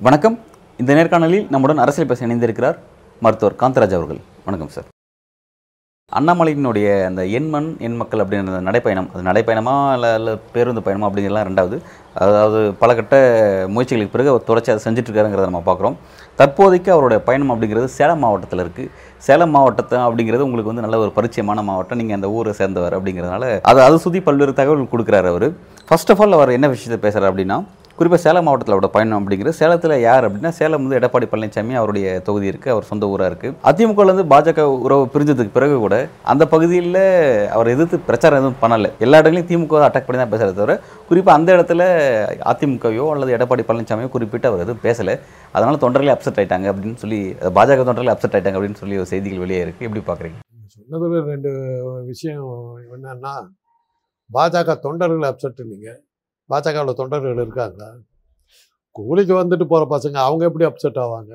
வணக்கம். இந்த நேர்காணலில் நம்முடன் அரசியல் பேச இணைந்திருக்கிறார் மருத்துவர் காந்தராஜ் அவர்கள். வணக்கம் சார். அண்ணாமலையினுடைய அந்த எண்மண் எண் மக்கள் அப்படின்ற அந்த நடைப்பயணம். அது நடைப்பயணமா இல்லை இல்லை பேருந்து பயணமா அப்படிங்கிறலாம் ரெண்டாவது. அதாவது பல கட்ட முயற்சிகளுக்கு பிறகு அவர் தொடர்ச்சியாக அதை இருக்காருங்கிறத நம்ம பார்க்குறோம். தற்போதைக்கு அவருடைய பயணம் அப்படிங்கிறது சேலம் மாவட்டத்தில் இருக்குது சேலம் மாவட்டத்தை அப்படிங்கிறது உங்களுக்கு வந்து நல்ல ஒரு பரிச்சயமான மாவட்டம். நீங்கள் அந்த ஊரை சேர்ந்தவர் அப்படிங்கிறதுனால அது அது சுற்றி பல்வேறு தகவல் கொடுக்குறாரு அவர். ஃபர்ஸ்ட் ஆஃப் ஆல் அவர் என்ன விஷயத்தை பேசுகிறார் அப்படின்னா குறிப்பாக சேலம் மாவட்டத்தில் அவரோட பயணம் அப்படிங்கிறது சேலத்தில் யார் அப்படின்னா சேலம் வந்து எடப்பாடி பழனிசாமி அவருடைய தொகுதி இருக்குது அவர் சொந்த ஊராக இருக்குது அதிமுகலேருந்து பாஜக உறவு பிரிஞ்சதுக்கு பிறகு கூட அந்த பகுதியில் அவர் எதிர்த்து பிரச்சாரம் எதுவும் பண்ணலை. எல்லா இடங்களையும் திமுக அட்டாக் பண்ணி தான் பேசுகிறத தவிர குறிப்பாக அந்த இடத்துல அதிமுகவையோ அல்லது எடப்பாடி பழனிசாமியோ குறிப்பிட்டு அவர் எதுவும் பேசலை. அதனால் தொண்டர்களே அப்செட் ஆயிட்டாங்க அப்படின்னு சொல்லி பாஜக தொண்டர்களே அப்செட் ஆயிட்டாங்க அப்படின்னு சொல்லி ஒரு செய்திகள் வெளியே இருக்குது எப்படி பார்க்குறீங்க? சொன்னதில் ரெண்டு விஷயம் என்னன்னா பாஜக தொண்டர்கள் அப்செட் நீங்கள் பாஜகவில் தொண்டர்கள் இருக்காங்களா கூலிக்கு வந்துட்டு போகிற பசங்க அவங்க எப்படி அப்செட் ஆவாங்க?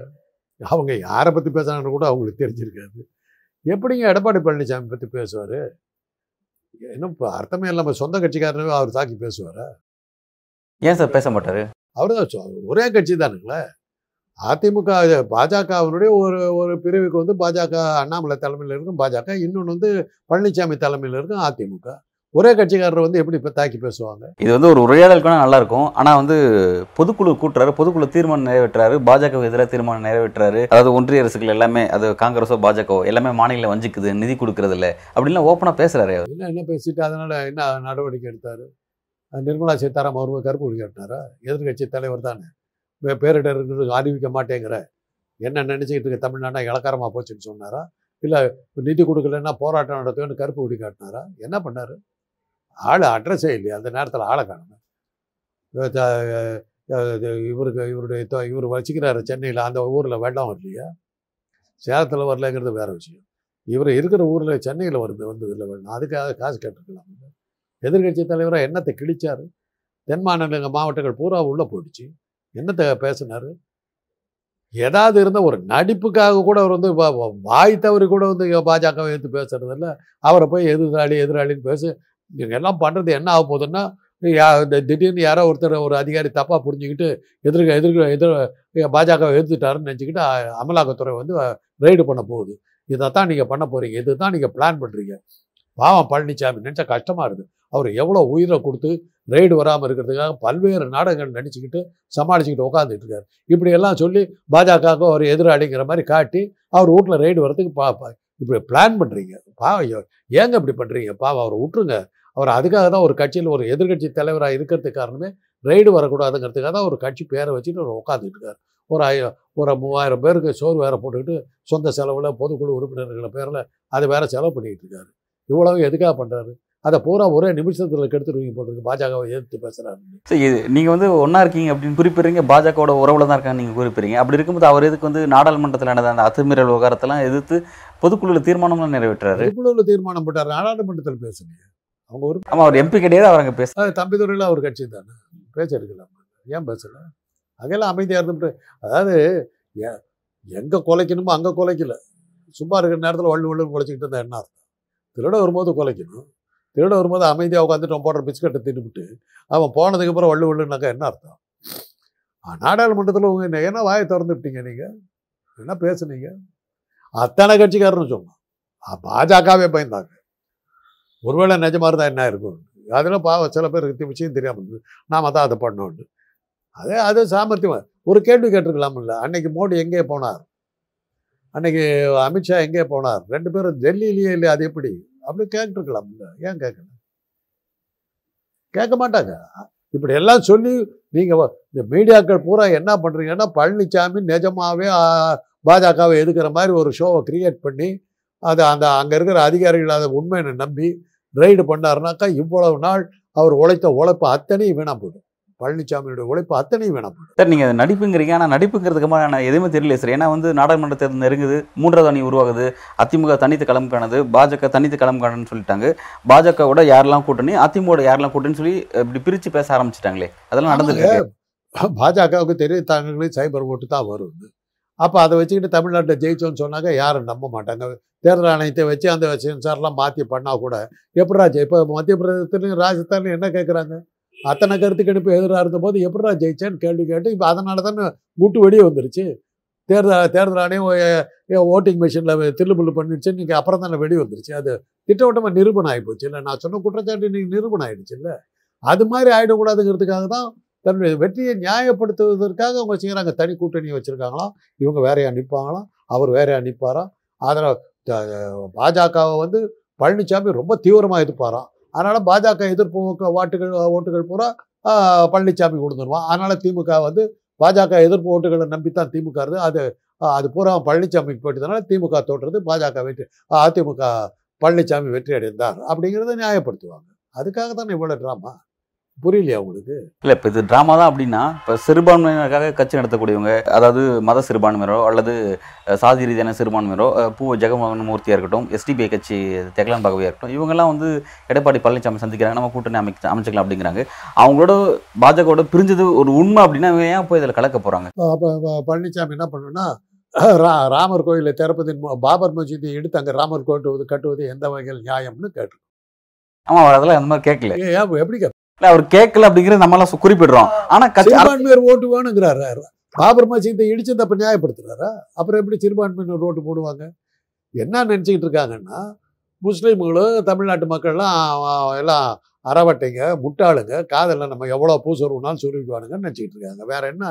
அவங்க யாரை பற்றி பேசுறாங்கன்னு கூட அவங்களுக்கு தெரிஞ்சிருக்காது. எப்படிங்க எடப்பாடி பழனிசாமி பற்றி பேசுவார்? என்ன இப்போ அர்த்தமே இல்லாமல் சொந்த கட்சிக்காரனவே அவர் தாக்கி பேசுவார்? ஏன் சார் பேச மாட்டார்? அவர் தான் ஒரே கட்சி தானுங்களே. அதிமுக பாஜகவினுடைய ஒரு ஒரு பிரிவுக்கு வந்து பாஜக அண்ணாமலை தலைமையில் இருக்கும் பாஜக இன்னொன்று வந்து பழனிசாமி தலைமையில் இருக்கும் அதிமுக. ஒரே கட்சிக்காரர் வந்து எப்படி இப்போ தாக்கி பேசுவாங்க? இது வந்து ஒரு உரையாடலுக்கு நல்லா இருக்கும் ஆனால் வந்து பொதுக்குழு கூட்டுறாரு பொதுக்குழு தீர்மானம் நிறைவேற்றுறாரு பாஜக எதிராக தீர்மானம் நிறைவேற்றுறாரு. அதாவது ஒன்றிய அரசுகள் எல்லாமே அது காங்கிரஸோ பாஜகவோ எல்லாமே மாநிலம் வஞ்சிக்குது நிதி கொடுக்கறது இல்லை அப்படின்லாம் ஓப்பனாக பேசுறாரு என்ன என்ன பேசிட்டு அதனால என்ன நடவடிக்கை எடுத்தார்? நிர்மலா சீதாராமன் அவர் கருப்பு கொடி காட்டினாரா எதிர்கட்சி தலைவர் தானே. பேரிடருக்கு அறிவிக்க மாட்டேங்கிற. என்ன நினச்சிக்கிட்டு இருக்க தமிழ்நாடு இலக்காரமாக போச்சுன்னு சொன்னாரா? இல்லை நிதி கொடுக்கலன்னா போராட்டம் நடத்துவேன்னு கருப்பு கொடி காட்டினாரா என்ன பண்ணார்? ஆள் அட்ரஸே இல்லையா. அந்த நேரத்தில் ஆளை காணும். இவருக்கு இவருடைய இவர் வச்சுக்கிறாரு சென்னையில். அந்த ஊரில் வெள்ளம் இல்லையா சேலத்தில் வரலங்கிறது வேற விஷயம். இவர் இருக்கிற ஊரில் சென்னையில் வருது வந்தது இல்லை வேணும் அதுக்காக காசு கேட்டுருக்கலாம். எதிர்கட்சி தலைவராக என்னத்தை கிழிச்சாரு? தென் மாநிலங்க மாவட்டங்கள் பூரா உள்ளே போயிடுச்சு. என்னத்தை பேசினாரு? ஏதாவது இருந்தால் ஒரு நடிப்புக்காக கூட அவர் வந்து வா- வா- வாய் தவறி கூட வந்து பாஜகவை எடுத்து பேசுறதில்ல. அவரை போய் எதிராளி எதிராளின்னு பேசு நீங்கள் எல்லாம் பண்ணுறது என்ன ஆக போகுதுன்னா யா- இந்த திடீர்னு யாரோ ஒருத்தர் ஒரு அதிகாரி தப்பாக புரிஞ்சுக்கிட்டு எதிர்க்க எதிர்க்க எதிர் பாஜக எதிர்த்துட்டாருன்னு நினச்சிக்கிட்டு அமலாக்கத்துறை வந்து ரெய்டு பண்ண போகுது. இதைத்தான் நீங்கள் பண்ண போகிறீங்க இதுதான் நீங்கள் பிளான் பண்ணுறீங்க பாவம் பழனிசாமி நினச்சா கஷ்டமாக இருக்குது. அவர் எவ்வளோ உயிரை கொடுத்து ரெய்டு வராமல் இருக்கிறதுக்காக பல்வேறு நாடகங்கள் நடிச்சுக்கிட்டு சமாளிச்சுக்கிட்டு உட்காந்துட்டு இருக்காரு. இப்படியெல்லாம் சொல்லி பாஜகவுக்கு ஒரு எதிராளிங்கிற மாதிரி காட்டி அவர் வீட்டில் ரெய்டு வர்றதுக்கு பா பா- இப்படி பிளான் பண்ணுறீங்க பாவம் ஐயோ, ஏங்க இப்படி பண்ணுறீங்க பாவம் அவரை விட்டுருங்க. அவர் அதுக்காக தான் ஒரு கட்சியில் ஒரு எதிர்க்கட்சி தலைவராக இருக்கிறதுக்கு காரணமே ரெய்டு வரக்கூடாதுங்கிறதுக்காக தான் ஒரு கட்சி பேரை வச்சுட்டு அவர் உட்காந்துட்டு இருக்காரு. ஒரு ஐ- ஒரு மூவாயிரம் பேருக்கு சோறு வேற போட்டுக்கிட்டு சொந்த செலவில் பொதுக்குழு உறுப்பினர்கள் பேரில் அது வேற செலவு பண்ணிக்கிட்டு இருக்காரு. இவ்வளவு எதுக்காக பண்ணுறாரு அதை பூரா ஒரே நிமிஷத்தில் கெடுத்துருவீங்க போட்டிருக்கு. பாஜகவை எதிர்த்து பேசுகிறாரு சரி இது நீங்கள் வந்து ஒன்றா இருக்கீங்க அப்படின்னு குறிப்பிடுறீங்க. பாஜகவோட உறவுல தான் இருக்காங்க நீங்கள் குறிப்பிடுறீங்க. அப்படி இருக்கும்போது அவர் எதுக்கு வந்து நாடாளுமன்றத்தில் நடந்த அந்த அத்துமீறல் விவகாரத்தெல்லாம் எதிர்த்து பொதுக்குழுவில் தீர்மானம்லாம் நிறைவேற்றுறாரு? அதுக்குள்ள தீர்மானம் போட்டார். நாடாளுமன்றத்தில் பேசுங்க. அவங்க ஒரு ஆமாம் அவர் எம்பி கிடையாது அவர் அங்கே பேச தம்பி துறையில் அவர் கட்சி தானே. பேச எடுக்கலாம் ஏன் பேசல? அங்கெல்லாம் அமைதியாக இருந்துட்டு அதாவது எங்கே குலைக்கணுமோ அங்கே குலைக்கல. சும்மா இருக்கிற நேரத்தில் வள்ளு வள்ளுன்னு குலைச்சிக்கிட்டு இருந்தால் என்ன அர்த்தம்? திருட வரும்போது குலைக்கணும். திருட வரும்போது அமைதியாக உட்காந்துட்டு அவன் போடுற பிஸ்கட்டை தின்னுபிட்டு அவன் போனதுக்கப்புறம் வள்ளு வள்ளுனாக்கா என்ன அர்த்தம்? நாடாளுமன்றத்தில் உங்கள் என்ன- வாயை திறந்து விட்டீங்க நீங்கள் என்ன பேசுனீங்க? அத்தனை கட்சிக்காரன்னு சொன்னான். பாஜகவே பயந்தாங்க. ஒருவேளை நிஜமாக இருந்தால் என்ன இருக்கும்? அதெல்லாம் பாவம் சில பேர் விஷயம் தெரியாமல் இருந்தது நாம் தான் அதை பண்ணோன்னு அதே அது சாமர்த்தியம். ஒரு கேள்வி கேட்டிருக்கலாம்ல அன்னைக்கு மோடி எங்கே போனார்? அன்னைக்கு அமித்ஷா எங்கே போனார்? ரெண்டு பேரும் டெல்லியிலேயே இல்லையா? அது எப்படி? அப்படி கேட்டிருக்கலாம்ல. ஏன் கேட்கல? கேட்க மாட்டாங்க. இப்படி எல்லாம் சொல்லி நீங்கள் இந்த மீடியாக்கள் பூரா என்ன பண்ணுறீங்கன்னா பழனிசாமி நிஜமாகவே பாஜகவை எதுக்குற மாதிரி ஒரு ஷோவை கிரியேட் பண்ணி அதை அந்த அங்கே இருக்கிற அதிகாரிகள் அதை உண்மையை நம்பி ரைடு பண்ணாருனாக்கா இவ்வளவு நாள் அவர் உழைத்த உழைப்பு அத்தனையும் வீணா போயிடும். பழனிசாமியோட உழைப்பு அத்தனையும் வீணா போயிடும். சார் நீங்கள் நடிப்புங்கிறீங்க. ஆனால் நடிப்புங்கிறதுக்கு நான் எதுவுமே தெரியல சார். ஏன்னா வந்து நாடாளுமன்ற தேர்தல் நெருங்குது. மூன்றாவது அணி உருவாகுது. அதிமுக தனித்து களம் காணுது. பாஜக தனித்து களம் காணுன்னு சொல்லிட்டாங்க. பாஜகவோட யாரெல்லாம் கூட்டணி அதிமுக யாரெல்லாம் கூட்டணி சொல்லி இப்படி பிரித்து பேச ஆரம்பிச்சிட்டாங்களே. அதெல்லாம் நடந்துருக்கு. பாஜகவுக்கு தெரியும் தாங்களே சைபர் ஓட்டு தான் வரும். அப்போ அதை வச்சுக்கிட்டு தமிழ்நாட்டை ஜெயிச்சோன்னு சொன்னாக்க யாரும் நம்ப மாட்டாங்க. தேர்தல் ஆணையத்தை வச்சு அந்த சென்சார்லாம் மாற்றி பண்ணால் கூட எப்படா ஜெய் இப்போ மத்திய பிரதேசத்துலையும் ராஜஸ்தான்லையும் என்ன கேட்குறாங்க அத்தனை கருத்து கணிப்பு எதிராக இருந்தபோது எப்படா ஜெயிச்சேன்னு கேள்வி கேட்டு இப்போ அதனால தானே முட்டு வெளியே வந்துருச்சு. தேர்தல் தேர்தல் ஆணையம் ஓட்டிங் மிஷினில் தில்லுமுள்ளு பண்ணிடுச்சு நீங்கள் அப்புறம் தானே வெடி வந்துருச்சு. அது திட்டவட்டமாக நிரூபணம் ஆகிப்போச்சு இல்லை நான் சொன்ன குற்றச்சாட்டு இன்றைக்கி நிரூபணம் ஆகிடுச்சு இல்லை அது மாதிரி ஆகிடக்கூடாதுங்கிறதுக்காக தான் தன்னுடைய வெற்றியை நியாயப்படுத்துவதற்காக அவங்க செய்கிறாங்க தனி கூட்டணி வச்சுருக்காங்களாம் இவங்க வேறையாக நிற்பாங்களாம் அவர் வேறையா நிற்பாராம் அதில் பாஜகவை வந்து பழனிசாமி ரொம்ப தீவிரமாக எதிர்ப்பாராம் அதனால் பாஜக எதிர்ப்பு வாட்டுகள் ஓட்டுகள் பூரா பழனிசாமி கொடுத்துருவான். அதனால் திமுக வந்து பாஜக எதிர்ப்பு ஓட்டுகளை நம்பித்தான் திமுக இருந்து அது அது பூரா பழனிசாமிக்கு போயிட்டதுனால திமுக தோற்றுறது பாஜக வெற்றி அதிமுக பழனிசாமி வெற்றி அடைந்தார் அப்படிங்கிறத நியாயப்படுத்துவாங்க. அதுக்காக தானே இவ்வளோ ட்ராமா புரியலையா உங்களுக்கு? இல்லை இப்போ இது ட்ராமா தான் அப்படின்னா இப்போ சிறுபான்மையினருக்காக கட்சி நடத்தக்கூடியவங்க அதாவது மத சிறுபான்மையினரோ அல்லது சாதி ரீதியான சிறுபான்மையினரோ அஹ், பூ ஜெகமோகன் மூர்த்தியாக இருக்கட்டும் எஸ்டிபிஐ கட்சி தெகலான் பகவியாக இருக்கட்டும் இவங்கெல்லாம் வந்து எடப்பாடி பழனிசாமி சந்திக்கிறாங்க நம்ம கூட்டணி அமைக்க அமைச்சிக்கலாம் அப்படிங்கிறாங்க. அவங்களோட பாஜகவோட பிரிஞ்சது ஒரு உண்மை அப்படின்னா இவங்க ஏன் போய் இதில் கலக்க போகிறாங்க அப்போ பழனிசாமி என்ன பண்ணுன்னா ரா ராமர் கோயிலை திறப்பதின் பாபர் மசூதியை எடுத்து அங்கே ராமர் கோட்டுவது கட்டுவது எந்த வகையில் நியாயம்னு கேட்டு ஆமாம் அதெல்லாம் அந்த மாதிரி கேட்கல. எப்படி இல்ல அவர் கேட்கல அப்படிங்கிறது நம்மளாம் குறிப்பிடுறோம். ஆனால் சிறுபான்மையர் ஓட்டு வேணுங்கிறாரு பாபர் மசீத்தை இடிச்சது அப்ப நியாயப்படுத்துறாரா? அப்புறம் எப்படி சிறுபான்மையினர் ஓட்டு போடுவாங்க? என்ன நினச்சிக்கிட்டு இருக்காங்கன்னா முஸ்லீம்களும் தமிழ்நாட்டு மக்கள்லாம் எல்லாம் அறவட்டைங்க முட்டாளுங்க காதலில் நம்ம எவ்வளோ பூசுறோம்னாலும் சொல்லிக்குவானுங்கன்னு நினச்சிக்கிட்டு இருக்காங்க. வேற என்ன?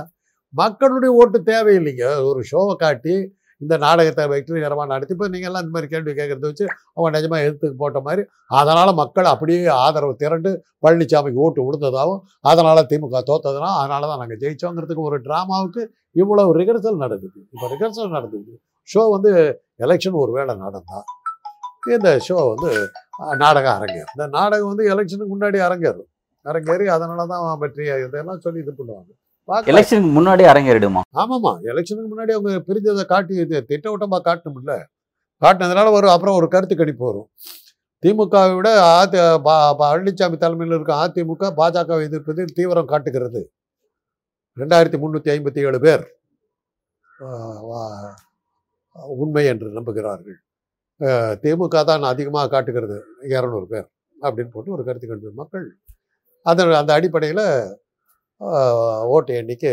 மக்களுடைய ஓட்டு தேவையில்லைங்க. ஒரு ஷோவை காட்டி இந்த நாடகத்தை வெற்றிகரமாக நடத்தி இப்போ நீங்கள் எல்லாம் இந்த மாதிரி கேள்வி கேட்குறத வச்சு அவன் நிஜமாக எதிர்த்து போட்ட மாதிரி அதனால் மக்கள் அப்படியே ஆதரவு திரண்டு பழனிசாமிக்கு ஓட்டு விழுந்ததாகவும் அதனால் திமுக தோத்ததுனா அதனால தான் நாங்கள் ஜெயிச்சோங்கிறதுக்கு ஒரு ட்ராமாவுக்கு இவ்வளோ ரிகர்சல் நடக்குது. இப்போ ரிகர்சல் நடந்துக்குது ஷோ வந்து எலெக்ஷன் ஒரு வேளை நடந்தால் இந்த ஷோ வந்து நாடகம் அரங்கேறும். இந்த நாடகம் வந்து எலெக்ஷனுக்கு முன்னாடி அரங்கேறும். அரங்கேறி அதனால தான் வெற்றி இதெல்லாம் சொல்லி இது பண்ணுவாங்க. எலெக்ஷனுக்கு முன்னாடியே அரங்கேறிடுமா? ஆமாம்மா. எலெக்ஷனுக்கு முன்னாடி அவங்க பிரிஞ்சதை காட்டி திட்டவட்டமாக காட்டணும்ல. காட்டினதுனால ஒரு அப்புறம் ஒரு கருத்து கணிப்பு வரும். திமுகவை விட அதி பழனிசாமி தலைமையில் இருக்க அதிமுக பாஜகவை எதிர்ப்பதில் தீவிரம் காட்டுகிறது. ரெண்டாயிரத்தி முந்நூற்றி ஐம்பத்தி ஏழு பேர் உண்மை என்று நம்புகிறார்கள். திமுக தான் அதிகமாக காட்டுகிறது. இரநூறு பேர் அப்படின்னு போட்டு ஒரு கருத்து கணிப்பு. மக்கள் அதன் அந்த அடிப்படையில் ஓட்டு எண்ணிக்கை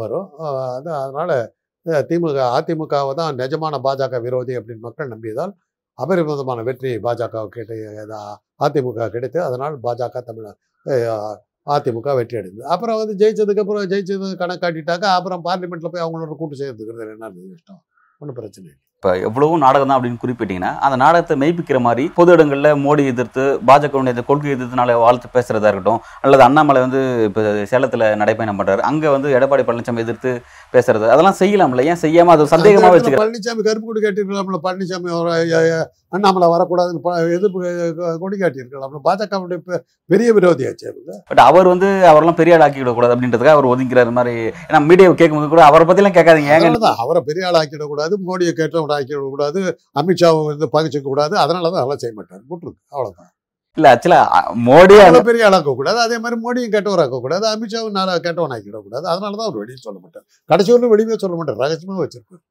வரும். ஆஹ் அது அதனால் திமுக அதிமுகவை தான் நிஜமான பாஜக விரோதி அப்படின்னு மக்கள் நம்பியதால் அபரிமிதமான வெற்றி பாஜக கிடை அதிமுக கிடைத்து அதனால் பாஜக தமிழ் அதிமுக வெற்றி அடைந்தது. அப்புறம் வந்து ஜெயிச்சதுக்கப்புறம் ஜெயிச்சது ஜெயிச்சது கணக்காட்டிட்டாக்க அப்புறம் பார்லிமெண்ட்டில் போய் அவங்களோட கூட்டு சேர்த்துக்கிறது என்ன இஷ்டம் ஒன்றும் பிரச்சனை இல்லை. இப்போ எவ்வளவும் நாடகம் தான் அப்படின்னு குறிப்பிட்டீங்கன்னா அந்த நாடகத்தை மெய்ப்பிக்கிற மாதிரி பொது இடங்களில் மோடி எதிர்த்து பாஜகவுடைய கொள்கை எதிர்த்துனால வாழ்த்து பேசுறதா இருக்கட்டும் அல்லது அண்ணாமலை வந்து இப்போ சேலத்தில் நடைப்பயணம் பண்றாரு அங்கே வந்து எடப்பாடி பழனிசாமி எதிர்த்து பேசுறது அதெல்லாம் செய்யலாம்ல ஏன் செய்யாம அது சந்தேகமா அந்த இடத்துல வச்சுக்க பழனிசாமி கருப்பு கொடி காட்டியிருக்கலாம்ல பழனிசாமி அண்ணாமலை வரக்கூடாதுன்னு எதிர்ப்பு கொடி காட்டியிருக்கலாம்ல பாஜகவுடைய பெ- பெரிய விரோதியாச்சு அவங்க பட் அவர் வந்து அவரெல்லாம் பெரிய ஆள் ஆக்கிவிட கூடாது அப்படின்றதுக்காக அவர் ஒதுங்கிறாரு மாதிரி ஏன்னா மீடியா கேட்கும்போது கூட அவரை பத்திலாம் கேட்காதீங்க. ஏங்க அதனாலதான் அவரை பெரிய ஆள் ஆக்கிடக்கூடாது மோடியை கேட்டவன் ஆக்கிடக்கூடாது அமித்ஷாவை வந்து பகிச்சிக்க கூடாது அதனால தான் அதெல்லாம் செய்ய மாட்டார் விட்டுருக்கு அவ்வளோதான் இல்ல ஆக்சுவலா மோடி அவரை பெரிய ஆளாக்க கூடாது அதே மாதிரி மோடியும் கெட்டவராக்க கூடாது அமித்ஷாவும் நாளா கெட்டவன் ஆக்கிடக்கூடாது அதனால தான் அவர் வெளியே சொல்ல மாட்டார். கடைசி வரலும் வெளியே சொல்ல மாட்டார். ரகசியமாக வச்சிருப்பார்.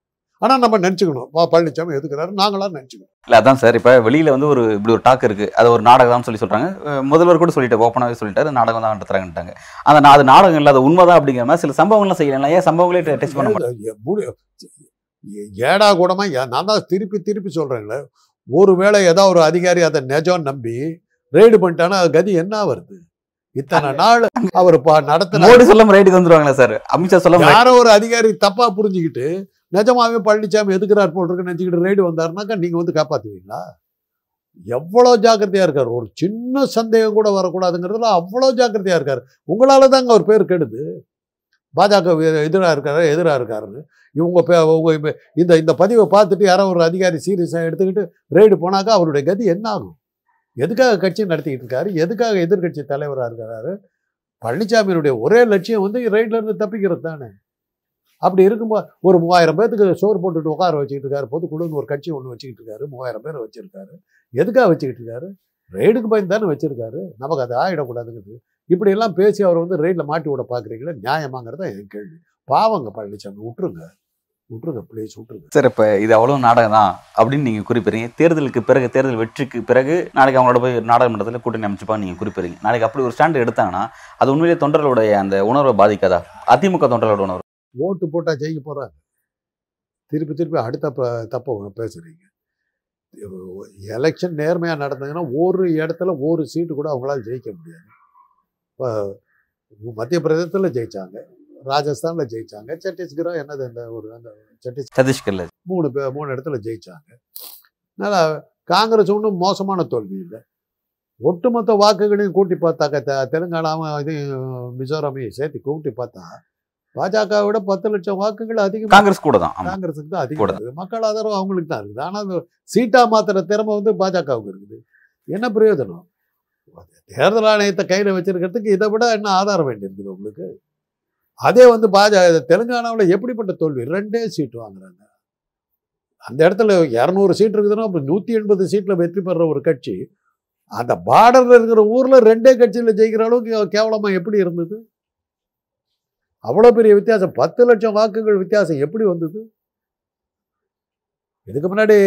ஆனால் நம்ம நினச்சிக்கணும். பா பழனிசாமி எதுக்குறாரு? நாங்களாம் நினச்சிக்கணும். இல்ல அதான் சார். இப்ப வெளியில வந்து ஒரு இப்படி ஒரு டாக் இருக்கு. அது ஒரு நாடகம் சொல்லி சொல்றாங்க. அஹ் முதல்வர் கூட சொல்லிட்டு ஓப்பனாவே சொல்லிட்டாரு. நாடகம் தான் நடத்துறாங்கட்டாங்க அந்த அது நாடகம் இல்ல அது உண்மைதான் அப்படிங்கிற மாதிரி சில சம்பவங்கள்லாம் செய்யலாம் ஏன் சம்பவங்களே டச் பண்ண மாட்டேன் ஏடா கூடமா நான் தான் திருப்பி திருப்பி சொல்றேங்களே. ஒருவேளை ஏதோ ஒரு அதிகாரி அதை நிஜம் நம்பி ரெய்டு பண்ணிட்டானா கதி என்ன வருது இத்தனை நாள் அவர் நடத்தின மோடி சொல்லாம ரைட்டுக்கு வந்துருவாங்களா சார். அமித்ஷா சொல்லாம யாரோ ஒரு அதிகாரி தப்பா புரிஞ்சுக்கிட்டு நிஜமாவே பழனிசாமி எதுக்குறார் போல் இருக்கு நினச்சிக்கிட்டு ரைடு வந்தாருனாக்கா நீங்கள் வந்து காப்பாற்றுவீங்களா எவ்வளோ ஜாக்கிரதையாக இருக்கார். ஒரு சின்ன சந்தேகம் கூட வரக்கூடாதுங்கிறதுல அவ்வளோ ஜாக்கிரதையாக இருக்கார். உங்களால் தாங்க அவர் பேர் கெடுது. பாஜக எதிராக இருக்காரு? எதிராக இருக்காருன்னு. இவங்க பே- உங்க இப்ப இந்த இந்த பதிவை பார்த்துட்டு யாரோ ஒரு அதிகாரி சீரியஸாக எடுத்துக்கிட்டு ரைடு போனாக்கா அவருடைய கதி என்ன ஆகும்? எதுக்காக கட்சி நடத்திக்கிட்டு இருக்காரு? எதுக்காக எதிர்க்கட்சி தலைவராக இருக்கிறாரு பழனிசாமியினுடைய ஒரே லட்சியம் வந்து ரைட்ல தப்பிக்கிறது தானே. அப்படி இருக்கும்போது ஒரு மூவாயிரம் பேர்த்துக்கு சோறு போட்டுட்டு உட்கார வச்சுக்கிட்டு இருக்காரு. பொதுக்குழுன்னு ஒரு கட்சி ஒன்று வச்சுக்கிட்டு இருக்காரு. மூவாயிரம் பேர் வச்சுருக்காரு. எதுக்காக வச்சுக்கிட்டு இருக்காரு? ரெய்டுக்கு பயந்து தானே வச்சுருக்காரு. நமக்கு அது ஆகிடக்கூடாதுங்கிறது இப்படியெல்லாம் பேசி அவர் வந்து ரெய்டில் மாட்டி விட பார்க்குறீங்களே நியாயமாங்கிறதா என் கேள்வி. பாவங்க பழனிசாமி விட்டுருங்க விட்டுருங்க பிளேஸ் விட்டுருங்க சார் இப்போ இது அவ்வளோ நாடகம் தான் அப்படின்னு நீங்கள் குறிப்பிடுறீங்க. தேர்தலுக்கு பிறகு தேர்தல் வெற்றிக்கு பிறகு நாளைக்கு அவங்களோட போய் நாடாளுமன்றத்தில் கூட்டணி அமைச்சுப்பா நீங்கள் குறிப்பிடுறீங்க. நாளைக்கு அப்படி ஒரு ஸ்டாண்ட் எடுத்தாங்கன்னா அது உண்மையிலேயே தொண்டர்களுடைய அந்த உணர்வை பாதிக்காதா? அதிமுக தொண்டர்களோட உணர்வு. ஓட்டு போட்டால் ஜெயிக்க போகிறாங்க திருப்பி திருப்பி அடுத்த தப்ப பேசுகிறீங்க எலெக்ஷன் நேர்மையாக நடந்ததுன்னா ஒரு இடத்துல ஒரு சீட்டு கூட அவங்களால ஜெயிக்க முடியாது. இப்போ மத்திய பிரதேசத்தில் ஜெயிச்சாங்க. ராஜஸ்தானில் ஜெயிச்சாங்க. சத்தீஸ்கரா என்னது அந்த ஒரு அந்த சத்தீஸ் சத்தீஸ்கர்ல. மூணு பே மூணு இடத்துல ஜெயிச்சாங்க. அதனால் காங்கிரஸ் ஒன்றும் மோசமான தோல்வி இல்லை. ஒட்டுமொத்த வாக்குகளையும் கூட்டி பார்த்தாக்க தெலுங்கானாவும் இது மிசோரமையும் சேர்த்து கூட்டி பார்த்தா பாஜகவை விட பத்து லட்சம் வாக்குகள் அதிகம் காங்கிரஸ் கூட தான். காங்கிரஸுக்கு தான் அதிகம். இருக்குது. மக்கள் ஆதரவு அவங்களுக்கு தான் இருக்குது. ஆனால் அந்த சீட்டா மாத்திர திறமை வந்து பாஜகவுக்கு இருக்குது. என்ன பிரயோஜனம்? தேர்தல் ஆணையத்தை கையில் வச்சிருக்கிறதுக்கு இதை விட என்ன ஆதாரம் வேண்டியிருக்குது உங்களுக்கு? அதே வந்து பாஜக தெலுங்கானாவில் எப்படிப்பட்ட தோல்வி? ரெண்டே சீட்டு வாங்குறாங்க. அந்த இடத்துல இரநூறு சீட் இருக்குதுன்னா நூற்றி எண்பது சீட்டில் வெற்றி பெற ஒரு கட்சி. அந்த பார்டரில் இருக்கிற ஊரில் ரெண்டே கட்சியில் ஜெயிக்கிற அளவுக்கு கேவலமாக எப்படி இருந்தது? அவ்வளோ பெரிய வித்தியாசம். பத்து லட்சம் வாக்குகள் வித்தியாசம் எப்படி வந்தது? இதுக்கு முன்னாடி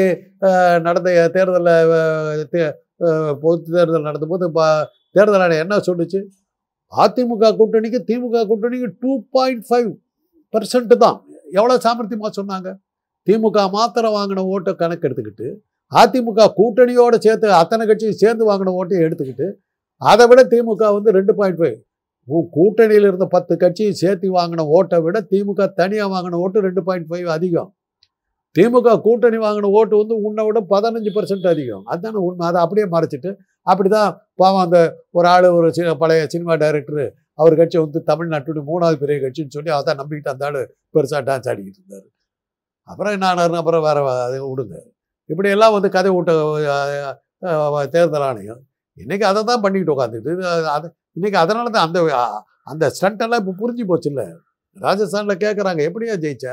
நடந்த தேர்தலில் பொது தேர்தல் நடந்தபோது பா- தேர்தல் ஆணையம் என்ன சொல்லுச்சு? அதிமுக கூட்டணிக்கு திமுக கூட்டணிக்கு டூ பாயிண்ட் ஃபைவ் பர்சன்ட் தான். எவ்வளோ சாமர்த்தியமாக சொன்னாங்க? திமுக மாத்திரம் வாங்கின ஓட்டை கணக்கு எடுத்துக்கிட்டு அதிமுக கூட்டணியோட சேர்த்து அத்தனை கட்சியும் சேர்ந்து வாங்கின ஓட்டையும் எடுத்துக்கிட்டு அதை விட திமுக வந்து ரெண்டு பாயிண்ட் ஃபைவ் கூட்டணியில் இருந்த பத்து கட்சியும் சேர்த்து வாங்கின ஓட்டை விட திமுக தனியாக வாங்கின ஓட்டு ரெண்டு பாயிண்ட் ஃபைவ் அதிகம். திமுக கூட்டணி வாங்கின ஓட்டு வந்து உன்னை விட பதினஞ்சு பர்சன்ட் அதிகம். அதுதானே உண்மை. அதை அப்படியே மறைச்சிட்டு அப்படி தான் பாவம் அந்த ஒரு ஆள் ஒரு சி பழைய சினிமா டைரக்டரு அவர் கட்சி வந்து தமிழ்நாட்டுடைய மூணாவது பெரிய கட்சின்னு சொல்லி அதான் நம்பிக்கிட்டு அந்த ஆள் பெருசாக டான்ஸ் ஆடிக்கிட்டு இருந்தார். அப்புறம் என்ன ஆனாருன்னு அப்புறம் வேற அதை விடுங்க. இப்படியெல்லாம் வந்து கதை ஊட்ட தேர்தல் ஆணையம். இன்றைக்கி அதை தான் பண்ணிக்கிட்டு உட்காந்துக்கிட்டு அது இன்றைக்கி அதனால தான் அந்த அந்த ஸ்டண்ட்டெல்லாம் இப்போ புரிஞ்சு போச்சு இல்லை ராஜஸ்தானில் கேட்குறாங்க எப்படியா ஜெயிச்ச?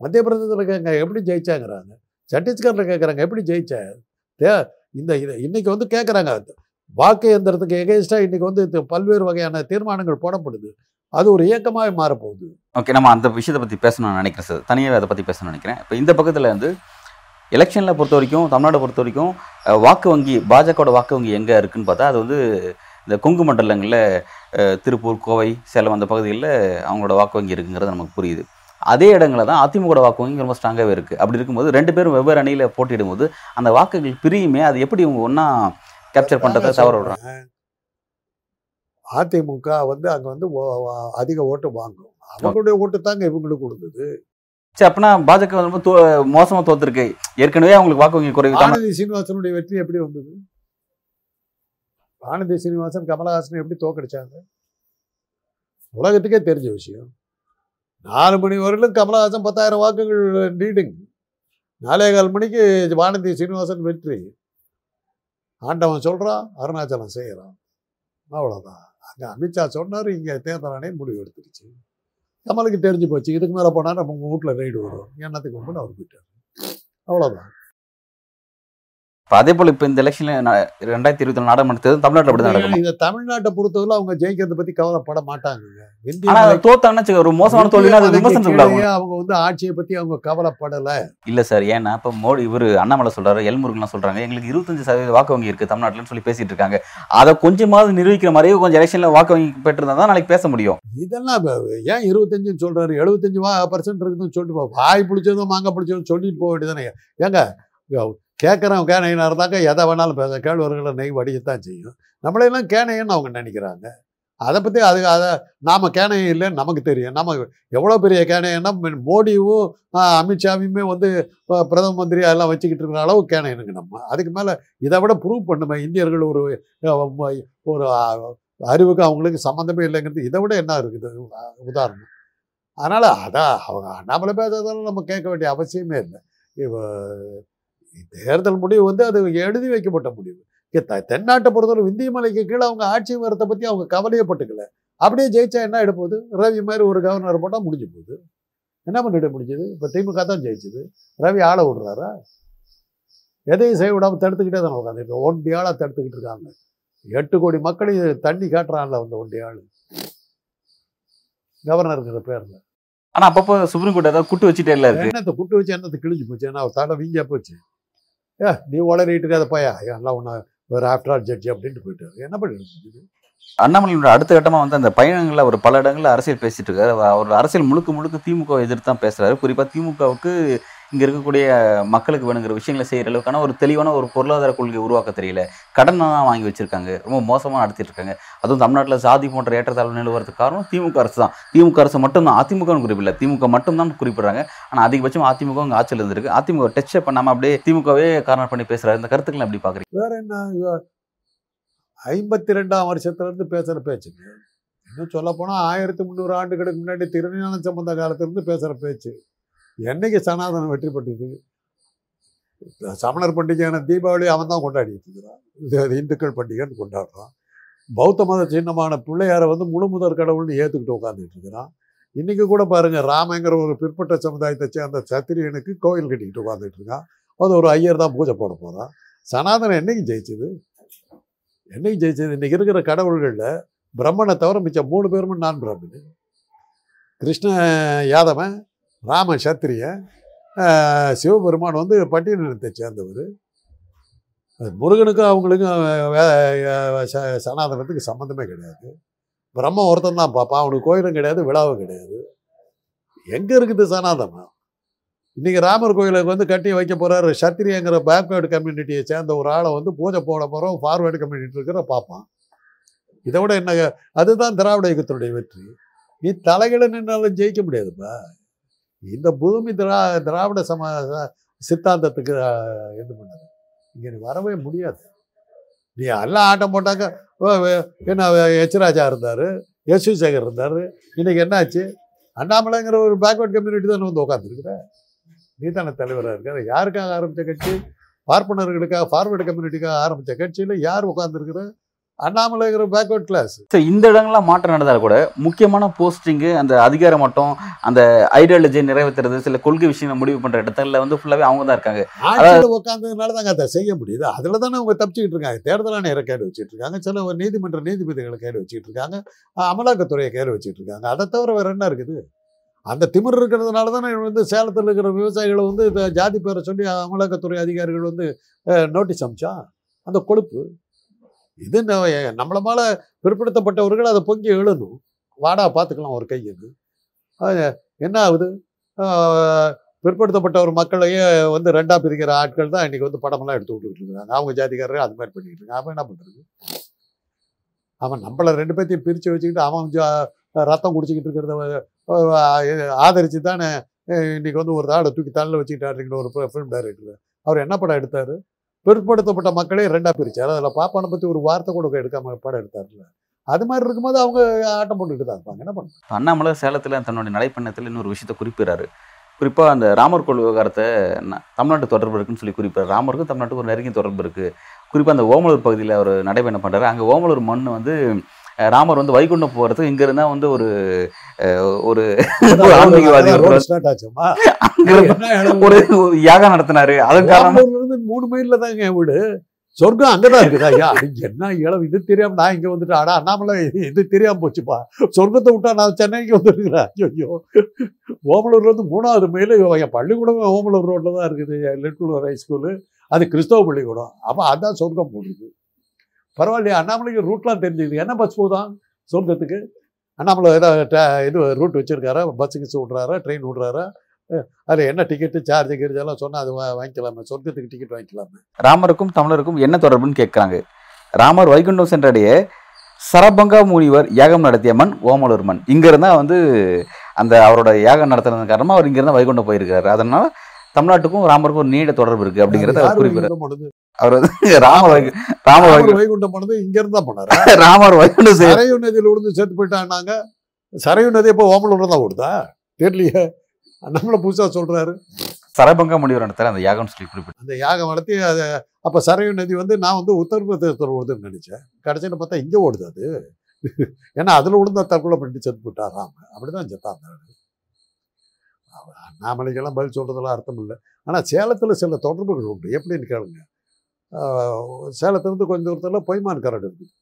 மத்திய பிரதேசத்தில் கேட்க எப்படி ஜெயிச்சாங்கிறாங்க? சத்தீஸ்கரில் கேட்குறாங்க எப்படி ஜெயிச்ச? தே இந்த இது இன்றைக்கி வந்து கேட்குறாங்க வாக்கு எந்திரத்துக்கு எகேன்ஸ்டாக இன்றைக்கி வந்து இது பல்வேறு வகையான தீர்மானங்கள் போடப்படுது. அது ஒரு இயக்கமாக மாறப்போகுது. ஓகே நம்ம அந்த விஷயத்தை பற்றி பேசணும்னு நினைக்கிறேன் சார். தனியாக அதை பற்றி பேசணும்னு நினைக்கிறேன். இப்போ இந்த பக்கத்தில் வந்து எலெக்ஷனில் பொறுத்த வரைக்கும் தமிழ்நாடை பொறுத்த வரைக்கும் வாக்கு வங்கி பாஜகவோட வாக்கு வங்கி எங்கே இருக்குன்னு பார்த்தா அது வந்து இந்த கொங்கு மண்டலங்களில் திருப்பூர் கோவை சேலம் அந்த பகுதிகளில் அவங்களோட வாக்கு வங்கி இருக்குங்கிறது நமக்கு புரியுது. அதே இடங்களில் தான் அதிமுக வாக்கு வங்கி ரொம்ப ஸ்ட்ராங்காகவே இருக்குது அப்படி இருக்கும்போது ரெண்டு பேரும் வெவ்வேறு அணியில் போட்டியிடும்போது அந்த வாக்குகள் பிரியுமே அது எப்படி இவங்க ஒன்றா கேப்சர் பண்ணுறதை தவற விடுறாங்க? அதிமுக வந்து அங்கே வந்து அதிக ஓட்டு வாங்கும். அவங்களுடைய ஓட்டு தாங்க இவங்களுக்கு கொடுத்தது சரி அப்படின்னா பாஜக ரொம்ப மோசமாக தோத்துருக்கு. ஏற்கனவே அவங்களுக்கு வாக்கு வங்கி குறைவு சீனிவாசனுடைய வெற்றி எப்படி வந்தது? வானதி சீனிவாசன் கமலஹாசன் எப்படி தோக்கடிச்சாங்க உலகத்துக்கே தெரிஞ்ச விஷயம். நாலு மணி வரையிலும் கமலஹாசன் பத்தாயிரம் வாக்குகள் லீடிங் நாலே கால் மணிக்கு வானதி சீனிவாசன் வெற்றி. ஆண்டவன் சொல்கிறான் அருணாச்சலம் செய்கிறான் அவ்வளோதான் அங்கே அமித்ஷா சொன்னார் இங்கே தேர்தல் ஆணையம் முடிவு எடுத்துருச்சு. கமலுக்கு தெரிஞ்சு போச்சு இதுக்கு மேலே போனால் நம்ம வீட்டில் ரைடு வரும். என்னத்துக்கு ஒன்று அவர் போயிட்டார். அவ்வளோதான் இப்போ அதே போல் இப்போ இந்த எலெக்ஷனில் ரெண்டாயிரத்தி இருபத்தி நாடாளுமன்ற தேர்தல் தமிழ்நாட்டில் அப்படி தான் நடக்கும்? இந்த தமிழ்நாட்டை பொறுத்தவரை அவங்க ஜெயிக்கிறத பத்தி கவலைப்பட மாட்டாங்க ஆனால் தோத்தாங்கன்னா ஒரு மோசமான தோல்வினா அது அவங்க வந்து ஆட்சியை பத்தி அவங்க கவலைப்படல. இல்லை சார் ஏன்னா இப்போ மோடி இவர் அண்ணாமலை சொல்றாரு எல்முருகன்லாம் சொல்றாங்க எங்களுக்கு இருபத்தஞ்சு சதவீத வாக்கு வங்கி இருக்கு தமிழ்நாட்டில்னு சொல்லி பேசிட்டு இருக்காங்க. அதை கொஞ்சமாவது நிரூபிக்கிற மாதிரியே கொஞ்சம் எலெக்ஷனில் வாக்கு வங்கி பெற்றிருந்தா தான் நாளைக்கு பேச முடியும். இதெல்லாம் ஏன் இருபத்தஞ்சுன்னு சொல்றாரு? எழுபத்தஞ்சு பர்சன்ட் இருக்குதுன்னு சொல்லிட்டு வாய் பிடிச்சதும் மாங்காய் பிடிச்சதும் சொல்லிட்டு போக வேண்டியதானே ஏங்க கேட்குறவன் கேனையனாக இருந்தாக்க எதை வேணாலும் பேச கேழ்வர்களை நெய் வடியத்தான் செய்யும். நம்மளையெல்லாம் கேனையன்னு அவங்க நினைக்கிறாங்க. அதை பற்றி அது அதை நாம் கேனையும் இல்லைன்னு நமக்கு தெரியும். நம்ம எவ்வளோ பெரிய கேனையன்னா மோடியும் அமித்ஷாவையுமே வந்து பிரதம மந்திரி எல்லாம் வச்சுக்கிட்டு இருக்கிற அளவு கேனையனுங்க நம்ம. அதுக்கு மேலே இதை விட ப்ரூவ் பண்ணுமே இந்தியர்கள் ஒரு ஒரு அறிவுக்கு அவங்களுக்கு சம்மந்தமே இல்லைங்கிறது இதை விட என்ன இருக்குது? உதாரணம். அதனால் அதான் அவங்க அண்ணாமலை பேசுறதால நம்ம கேட்க வேண்டிய அவசியமே இல்லை. இப்போ தேர்தல் முடிவு வந்து அது எழுதி வைக்கப்பட்ட முடிவு. தென்னாட்டை பொறுத்தவரை விந்திய மலைக்கு கீழே அவங்க ஆட்சி வரத்தை பற்றி அவங்க கவலையே பட்டுக்கல. அப்படியே ஜெயிச்சா என்ன எடுப்போகுது ரவி மாதிரி ஒரு கவர்னர் போட்டால் முடிஞ்சு போகுது. என்ன பண்ணிட முடிஞ்சது? இப்போ திமுக தான் ஜெயிச்சது. ரவி ஆளை விடுறாரா? எதையும் செய்ய விடாமல் தடுத்துக்கிட்டே தானே உட்காந்துருக்கு ஒண்டி ஆளாக தடுத்துக்கிட்டு இருக்காங்க. எட்டு கோடி மக்களையும் தண்ணி காட்டுறான்ல அந்த ஒண்டி ஆள். கவர்னருங்கிற பேரில். ஆனா அப்பப்போ சுப்ரீம் கோர்ட் ஏதாவது குட்டு வச்சுட்டே இல்ல என்னத்தை குட்டு வச்சு என்னத்தை கிழிஞ்சு போச்சு? ஏன்னா தலை வீங்கியா போச்சு? ஏ நீ உளறிட்டு இருக்காத போயா? எல்லாம் ஒன்று வேறு ஆஃப்டர் ஆல் ஜட்ஜி அப்படின்ட்டு போயிட்டாரு என்ன பண்ணிட்டு அண்ணாமலையோட அடுத்த கட்டமா வந்து அந்த பயணங்களில் அவர் பல இடங்களில் அரசியல் பேசிட்டு இருக்காரு. அவர் அரசியல் முழுக்க முழுக்க திமுக எதிர்த்து தான் பேசுறாரு. குறிப்பா திமுகவுக்கு இங்கே இருக்கக்கூடிய மக்களுக்கு வேணுங்கிற விஷயங்களை செய்கிற அளவுக்கான ஒரு தெளிவான ஒரு பொருளாதார கொள்கை உருவாக்க தெரியல. கடன் தான் வாங்கி வச்சிருக்காங்க. ரொம்ப மோசமாக நடத்திட்டு இருக்காங்க. அதுவும் தமிழ்நாட்டில் சாதி போன்ற ஏற்றத்தாழ்வு நிலவரத்துக்கு காரணம் திமுக அரசு தான். திமுக அரசு மட்டும்தான். அதிமுக குறிப்பிடல. திமுக மட்டும்தான் குறிப்பிடுறாங்க. ஆனால் அதிகபட்சம் அதிமுக அங்கே ஆட்சியில் இருந்திருக்கு. அதிமுக டச் பண்ணாமல் அப்படியே திமுகவே காரணம் பண்ணி பேசுகிறாரு இந்த கருத்துக்களை எப்படி பார்க்குறீங்க வேற என்ன? ஐம்பத்தி ரெண்டாம் வருஷத்துல இருந்து பேசுற பேச்சுங்க இன்னும் சொல்லப்போனால் ஆயிரத்தி முந்நூறு ஆண்டுகளுக்கு முன்னாடி திருஞான சம்பந்த காலத்திலேருந்து பேசுகிற பேச்சு. என்னைக்கு சனாதனம் வெற்றி பெற்றது சமணர் பண்டிகையான தீபாவளி அவன் தான் கொண்டாடிட்டு இருக்கிறான். அது இந்துக்கள் பண்டிகைன்னு கொண்டாடுறான். பௌத்த மத சின்னமான பிள்ளையாரை வந்து முழு முதற் கடவுள்னு ஏற்றுக்கிட்டு உட்காந்துட்டு இருக்கிறான். இன்றைக்கி கூட பாருங்கள் ராமங்கிற ஒரு பிற்பட்ட சமுதாயத்தை சேர்ந்த சத்திரியனுக்கு கோயில் கட்டிக்கிட்டு உட்காந்துட்டு இருக்கான். அது ஒரு ஐயர் தான் பூஜை போட போகிறான் சனாதனம் என்னைக்கு ஜெயிச்சது? என்னைக்கு ஜெயிச்சது? இன்றைக்கி இருக்கிற கடவுள்களில் பிரம்மனை தவிர மிச்சம் மூணு பேருமே நான் பிராமணன் கிருஷ்ண யாதவன் ராம சத்திரியன் சிவபெருமான் வந்து பட்டியலினத்தை சேர்ந்தவர். அது முருகனுக்கும் அவங்களுக்கும் வே- ச- சனாதனத்துக்கு சம்மந்தமே கிடையாது. பிரம்ம ஒருத்தன் தான் பார்ப்பான் அவனுக்கு கோயிலும் கிடையாது விழாவும் கிடையாது. எங்கே இருக்குது சனாதனம்? இன்னைக்கு ராமர் கோயிலுக்கு வந்து கட்டி வைக்க போகிறாரு சத்திரியங்கிற பேக்வேர்டு கம்யூனிட்டியை சேர்ந்த ஒரு ஆளை வந்து பூஜை போட போகிறோம் ஃபார்வேர்டு கம்யூனிட்டி இருக்கிற பார்ப்பான் இதை விட என்ன அதுதான் திராவிட இயக்கத்தினுடைய வெற்றி. நீ தலைகளை நின்னாலும் ஜெயிக்க முடியாதுப்பா. இந்த பூமி திரா திராவிட சம சித்தாந்தத்துக்கு என்ன இது இங்கே நீ வரவே முடியாது. நீ எல்லாம் ஆட்டம் போட்டாங்க ஓ, என்ன எச் ராஜா இருந்தார் எஸ் வி சேகர் இருந்தார் இன்றைக்கி என்னாச்சு? அண்ணாமலைங்கிற ஒரு பேக்வர்ட் கம்யூனிட்டி தானே வந்து உட்காந்துருக்குற நீ தானே தலைவராக இருக்காரு யாருக்காக ஆரம்பித்த கட்சி? பார்ப்பனர்களுக்காக ஃபார்வர்டு கம்யூனிட்டிக்காக ஆரம்பித்த கட்சியில் யார் உட்காந்துருக்குற அண்ணாமலைங்கிற பேக்வர்ட் கிளாஸ் சரி இந்த இடங்கள்லாம் மாற்றம் நடந்தால் கூட முக்கியமான போஸ்டிங்கு அந்த அதிகார மட்டம் அந்த ஐடியாலஜியை நிறைவேற்றுறது சில கொள்கை விஷயங்களை முடிவு பண்ற இடத்துல வந்து ஃபுல்லாவே அவங்க தான் இருக்காங்க. ஆட்சியில் உட்காந்ததுனால தாங்க அதை செய்ய முடியுது. அதில் தானே அவங்க தப்பிச்சுக்கிட்டு இருக்காங்க. தேர்தல் ஆணையரை கேடு வச்சுட்டு இருக்காங்க. சில நீதிமன்ற நீதிபதிகளை கேடு வச்சுட்டு இருக்காங்க. அமலாக்கத்துறையை கேடு வச்சுட்டு இருக்காங்க. அதை தவிர வேற என்ன இருக்குது? அந்த திமிர் இருக்கிறதுனால தானே வந்து சேலத்தில் இருக்கிற விவசாயிகளை வந்து இந்த ஜாதி பேரை சொல்லி அமலாக்கத்துறை அதிகாரிகள் வந்து நோட்டீஸ் அமிச்சா? அந்த கொழுப்பு. இது ந- நம்மள மேல பிற்படுத்தப்பட்டவர்கள் அதை பொங்கி எழுணும் வாடா பார்த்துக்கலாம் ஒரு கையுக்கு என்ன ஆகுது? பிற்படுத்தப்பட்ட ஒரு மக்களையே வந்து ரெண்டா பிரிக்கிற ஆட்கள் தான் இன்னைக்கு வந்து படமெல்லாம் எடுத்து விட்டுக்கிட்டு இருக்காங்க. அவங்க ஜாதிக்காரர்கள் அது மாதிரி பண்ணிக்கிட்டு இருக்காங்க. அவன் என்ன பண்றது? அவன் நம்மளை ரெண்டு பேர்த்தையும் பிரித்து வச்சுக்கிட்டு அவன் ஜா- ரத்தம் குடிச்சிக்கிட்டு இருக்கிறத ஆதரித்து ஆதரிச்சு தானே இன்றைக்கி இன்னைக்கு வந்து ஒரு ஆளை தூக்கி தள்ள வச்சுக்கிட்டாருங்கிற ஒரு ஃபிலிம் டைரக்டர் அவர் என்ன படம் எடுத்தார்? பிற்படுத்தப்பட்ட மக்களே ரெண்டாக பிரித்தார் அதில் பாப்பானை பற்றி ஒரு வார்த்தை கூட எடுக்காம படம் எடுத்தார்ல. அது மாதிரி இருக்கும்போது அவங்க ஆட்டம் போட்டுக்கிட்டு தான் இருப்பாங்க. என்ன பண்ணுறது? அண்ணாமலை சேலத்தில் தன்னுடைய நடைப்பயணத்தில் இன்னொரு விஷயத்தை குறிப்பிடுறாரு. குறிப்பாக அந்த ராமர் கோள் விவகாரத்தை தமிழ்நாட்டு தொடர்பு இருக்குன்னு சொல்லி குறிப்பிடுறாரு. ராமருக்கும் தமிழ்நாட்டுக்கு ஒரு நெருங்கிய தொடர்பு இருக்குது குறிப்பாக அந்த ஓமலூர் பகுதியில் அவர் நடைபயணம் பண்ணுறாரு அங்கே ஓமலூர் மண் வந்து ராமர் வந்து வைகுண்டம் போறதுக்கு இங்க இருந்தா வந்து ஒரு ஒரு ஆன்மீகவாதி ஒரு யாகம் நடத்தினாரு. அதன் காரணமா இருந்து மூணு மைல்ல தாங்க வீடு. சொர்க்கம் அங்கதான் இருக்குதா? ஐயா என்ன இளம் இது தெரியாம நான் இங்க வந்துட்டு அடா அண்ணாமலை இது தெரியாம போச்சுப்பா. சொர்க்கத்தை விட்டா நான் சென்னைக்கு வந்துருக்கிறேன். ஐயோ ஓமலூர்ல இருந்து மூணாவது மைல். என் பள்ளிக்கூடம் ஓமலூர் ரோட்ல தான் இருக்குது. லிட்டில் ஹை ஸ்கூலு அது கிறிஸ்தவ பள்ளிக்கூடம். அப்ப அதான் சொர்க்கம் போடுது பரவாயில்லையா? அண்ணாமலைக்கு ரூட்லாம் தெரிஞ்சுக்குது என்ன பஸ் போதான் சொர்க்கத்துக்கு அண்ணாமலை ஏதாவது ட- இது ரூட் வச்சிருக்காரா? பஸ்ஸுக்கு விட்றாரா ட்ரெயின் விட்றாரா அதில் என்ன டிக்கெட்டு சார்ஜ் கிரிஜ் சொன்னால் அது வா- வாங்கிக்கலாமே. சொர்க்கத்துக்கு டிக்கெட் வாங்கிக்கலாமே. ராமருக்கும் தமிழருக்கும் என்ன தொடர்புன்னு கேட்குறாங்க. ராமர் வைகுண்டம் சென்றடைய சரபங்கா முனிவர் யாகம் நடத்திய மண் ஓமலூர் மண். இங்க வந்து அந்த அவரோட யாகம் நடத்துனது காரணமாக அவர் இங்கேருந்தான் வைகுண்டம் போயிருக்காரு. அதனால் தமிழ்நாட்டுக்கும் ராமருக்கும் ஒரு நீண்ட தொடர்பு இருக்கு அப்படிங்கறத அவர் குறிப்பிடுறாரு. அவர் வந்து ராமர் ராமர் வைகு- ராமர் வைகுண்டம். போனது இங்க இருந்தா போனாரு ராமர் வைகுண்டம் சரையு நதியில் விழுந்து செத்து போயிட்டான்னாங்க. சரையு நதி இப்போ ஓமலூர்ல தான் ஓடுதா? தெரியலையே. நம்மள புதுசா சொல்றாரு. சரபங்கா முனிவர் நடத்துற அந்த யாகம் சொல்லி குறிப்பிட்டு. அந்த யாகம் வளர்த்தி அதை அப்போ சரையு நதி வந்து நான் வந்து உத்தரப்பிரதேசத்தில் ஓடுதுன்னு நினைச்சேன். கடைசியில் பார்த்தா இங்கே ஓடுது அது. ஏன்னா அதில் விழுந்தா தற்கொலை பண்ணிட்டு செத்து போட்டாராம் அப்படிதான் செத்தாங்க அவர். அண்ணாமலைக்கெல்லாம் பதில் சொல்கிறதெல்லாம் அர்த்தம் இல்லை. ஆனால் சேலத்தில் சில தொடர்புகள் உண்டு. எப்படின்னு கேளுங்க. சேலத்துலேருந்து சேலத்திலிருந்து கொஞ்சம் தூரத்தில் பொய்மான் கரடு இருக்குது.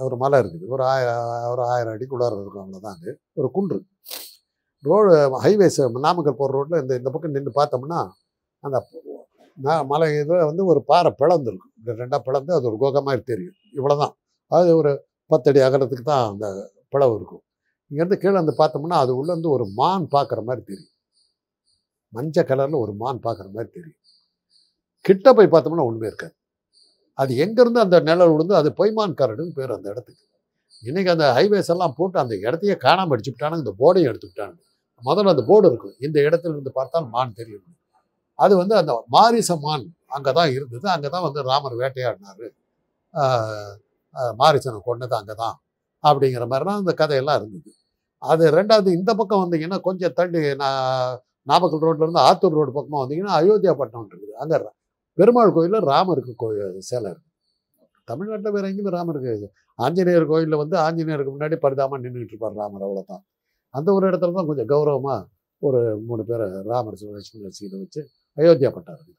ஒரு மலை இருக்குது. ஒரு ஆய ஒரு ஆயிரம் அடிக்குள்ளார இருக்கும் அவ்வளோதான் அது. ஒரு குன்று. ரோடு ஹைவேஸ் நாமக்கல் போகிற ரோட்டில் இந்த இந்த பக்கம் நின்று பார்த்தோம்னா அந்த மலை இதில் வந்து ஒரு பாறை பிளந்துருக்கும் இந்த ரெண்டாக பிளந்து அது ஒரு கோகமாக தெரியும். தெரியும் இவ்வளோதான் அது ஒரு பத்தடி அகலத்துக்கு தான் அந்த பிளவு இருக்கும். இங்கேருந்து கீழே வந்து பார்த்தோம்னா அது உள்ளேருந்து ஒரு மான் பார்க்குற மாதிரி தெரியும். மஞ்சள் கலரில் ஒரு மான் பார்க்குற மாதிரி தெரியும். கிட்ட போய் பார்த்தோம்னா ஒன்றுமே இருக்காது. அது எங்கேருந்து அந்த நிழல் விழுந்து அது பொய்மான் கரடுன்னு பேர் அந்த இடத்துக்கு. இன்றைக்கி அந்த ஹைவேஸ் எல்லாம் போட்டு அந்த இடத்தையே காணாமல் அடிச்சுட்டானுங்க இந்த போர்டையும் எடுத்துக்கிட்டானுங்க முதல்ல அந்த போர்டு இருக்கும். இந்த இடத்துல இருந்து பார்த்தால் மான் தெரியும். அது வந்து அந்த மாரிச மான் அங்கே தான் இருந்தது. அங்கே தான் வந்து ராமர் வேட்டையாடினார். மாரிசனை கொண்டது அங்கே தான் அப்படிங்கிற மாதிரிலாம் அந்த கதையெல்லாம் இருந்தது. அது ரெண்டாவது இந்த பக்கம் வந்தீங்கன்னா கொஞ்சம் தள்ளி நான் நாமக்கல் ரோட்லேருந்து ஆத்தூர் ரோடு பக்கமாக வந்தீங்கன்னா அயோத்தியா பட்டினம் இருக்குது. அங்கே பெருமாள் கோயிலில் ராமருக்கு கோயில் சேலை இருக்குது தமிழ்நாட்டில் வேறு எங்கேயுமே ராமருக்கு ஆஞ்சநேயர் கோயிலில் வந்து ஆஞ்சநேயருக்கு முன்னாடி பரிதாம நின்றுட்டு இருப்பார் ராமர் அவ்வளோதான் அந்த ஒரு இடத்துல தான் கொஞ்சம் கௌரவமாக ஒரு மூணு பேரை ராமர் லட்சுமி சீதை வச்சு அயோத்தியா பட்டம்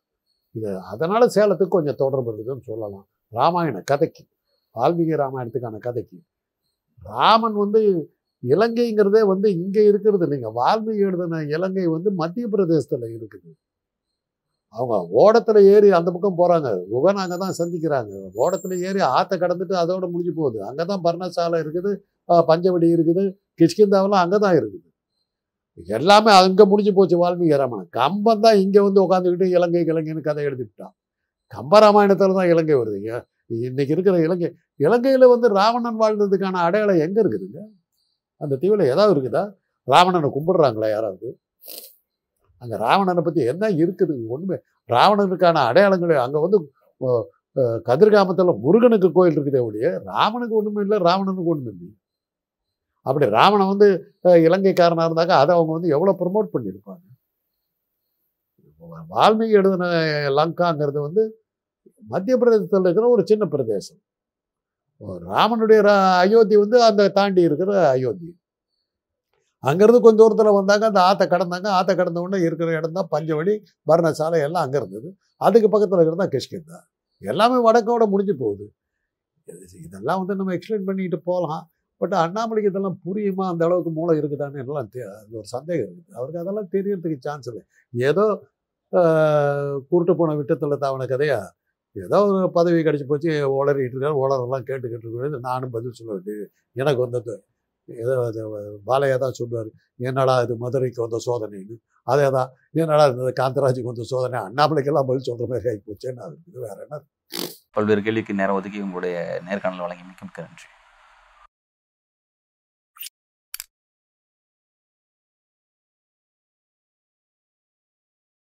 இது அதனால் சேலத்துக்கு கொஞ்சம் தொடர்பு இருக்குதுன்னு சொல்லலாம். ராமாயண கதைக்கு வால்மீகி ராமாயணத்துக்கான கதைக்கு. ராமன் வந்து இலங்கைங்கிறதே வந்து இங்கே இருக்கிறது இல்லைங்க. வால்மீகி எழுதின இலங்கை வந்து மத்திய பிரதேசத்தில் இருக்குது. அவங்க ஓடத்தில் ஏறி அந்த பக்கம் போகிறாங்க குகன் அங்கே தான் சந்திக்கிறாங்க. ஓடத்தில் ஏறி ஆற்றை கடந்துட்டு அதோட முடிஞ்சு போகுது. அங்கே தான் பர்ணசாலை இருக்குது பஞ்சவடி இருக்குது கிஷ்கிந்தாவெல்லாம் அங்கே தான் இருக்குது. எல்லாமே அங்கே முடிஞ்சு போச்சு வால்மீகி ராமாயணம். கம்பன் தான் இங்கே வந்து உட்காந்துக்கிட்டு இலங்கை இலங்கைன்னு கதை எழுதிவிட்டான் கம்ப ராமாயணத்தில் தான் இலங்கை வருதுங்க இன்றைக்கி இன்னைக்கு இருக்கிற இலங்கை இலங்கையில் வந்து ராவணன் வாழ்ந்ததுக்கான அடையாளம் எங்கே இருக்குதுங்க? அந்த தீவில் ஏதாவது இருக்குதா ராவணனை கும்பிடுறாங்களா யாராவது அங்கே ராவணனை பற்றி என்ன இருக்குது ஒன்றுமே ராவணனுக்கான அடையாளங்களே அங்கே வந்து கதிர்காமத்தில் முருகனுக்கு கோயில் இருக்குதே ஒழிய ராமனுக்கு ஒன்றுமே இல்லை ராவணனுக்கு ஒன்றுமே இல்லை அப்படி ராவணன் வந்து இலங்கைக்காரனாக இருந்தாக்க அதை அவங்க வந்து எவ்வளோ ப்ரமோட் பண்ணியிருப்பாங்க வால்மீகி எழுதின லங்காங்கிறது வந்து மத்திய பிரதேசத்தில் இருக்கிற ஒரு சின்ன பிரதேசம் ராமனுடைய ரா- அயோத்தி வந்து அந்த தாண்டி இருக்கிற அயோத்தி. அங்கேருந்து கொஞ்சம் தூரத்தில் வந்தாங்க அந்த ஆற்றை கடந்தாங்க. ஆற்றை கடந்த உடனே இருக்கிற இடம் தான் பஞ்சவழி பர்ணசாலை எல்லாம் அங்கே இருந்தது. அதுக்கு பக்கத்தில் இருக்கிறது தான் கிஷ்கிந்தா. எல்லாமே வடக்கோட முடிஞ்சு போகுது. இதெல்லாம் வந்து நம்ம எக்ஸ்பிளைன் பண்ணிட்டு போகலாம். பட் அண்ணாமலைக்கு இதெல்லாம் புரியுமா? அந்த அளவுக்கு மூளை இருக்குதான்னு எல்லாம் தெ- அது ஒரு சந்தேகம் இருக்குது. அவருக்கு அதெல்லாம் தெரியறதுக்கு சான்ஸ் இல்லை. ஏதோ கூட்டு போன விட்டத்தில் தாவன கதையாக ஏதோ ஒரு பதவி கிடச்சி போச்சு உளறிட்டு இருக்காரு உளரெல்லாம் கேட்டுக்கிட்டு இருக்கிறது நானும் பதில் சொல்ல வேண்டியது எனக்கு வந்தது. ஏதோ அது பாலையா தான் சொல்லுவார். என்னடா இது மதுரைக்கு வந்த சோதனைன்னு? அதே தான் என்னடா இருந்தது காந்தராஜுக்கு வந்த சோதனை? அண்ணாமலைக்கெல்லாம் பதில் சொல்கிற மாதிரி ஆகி போச்சேன்னு அது வேற என்ன. பல்வேறு கேள்விக்கு நேரம் ஒதுக்கி உங்களுடைய நேர்காணல் வழங்கி மிக்க நன்றி.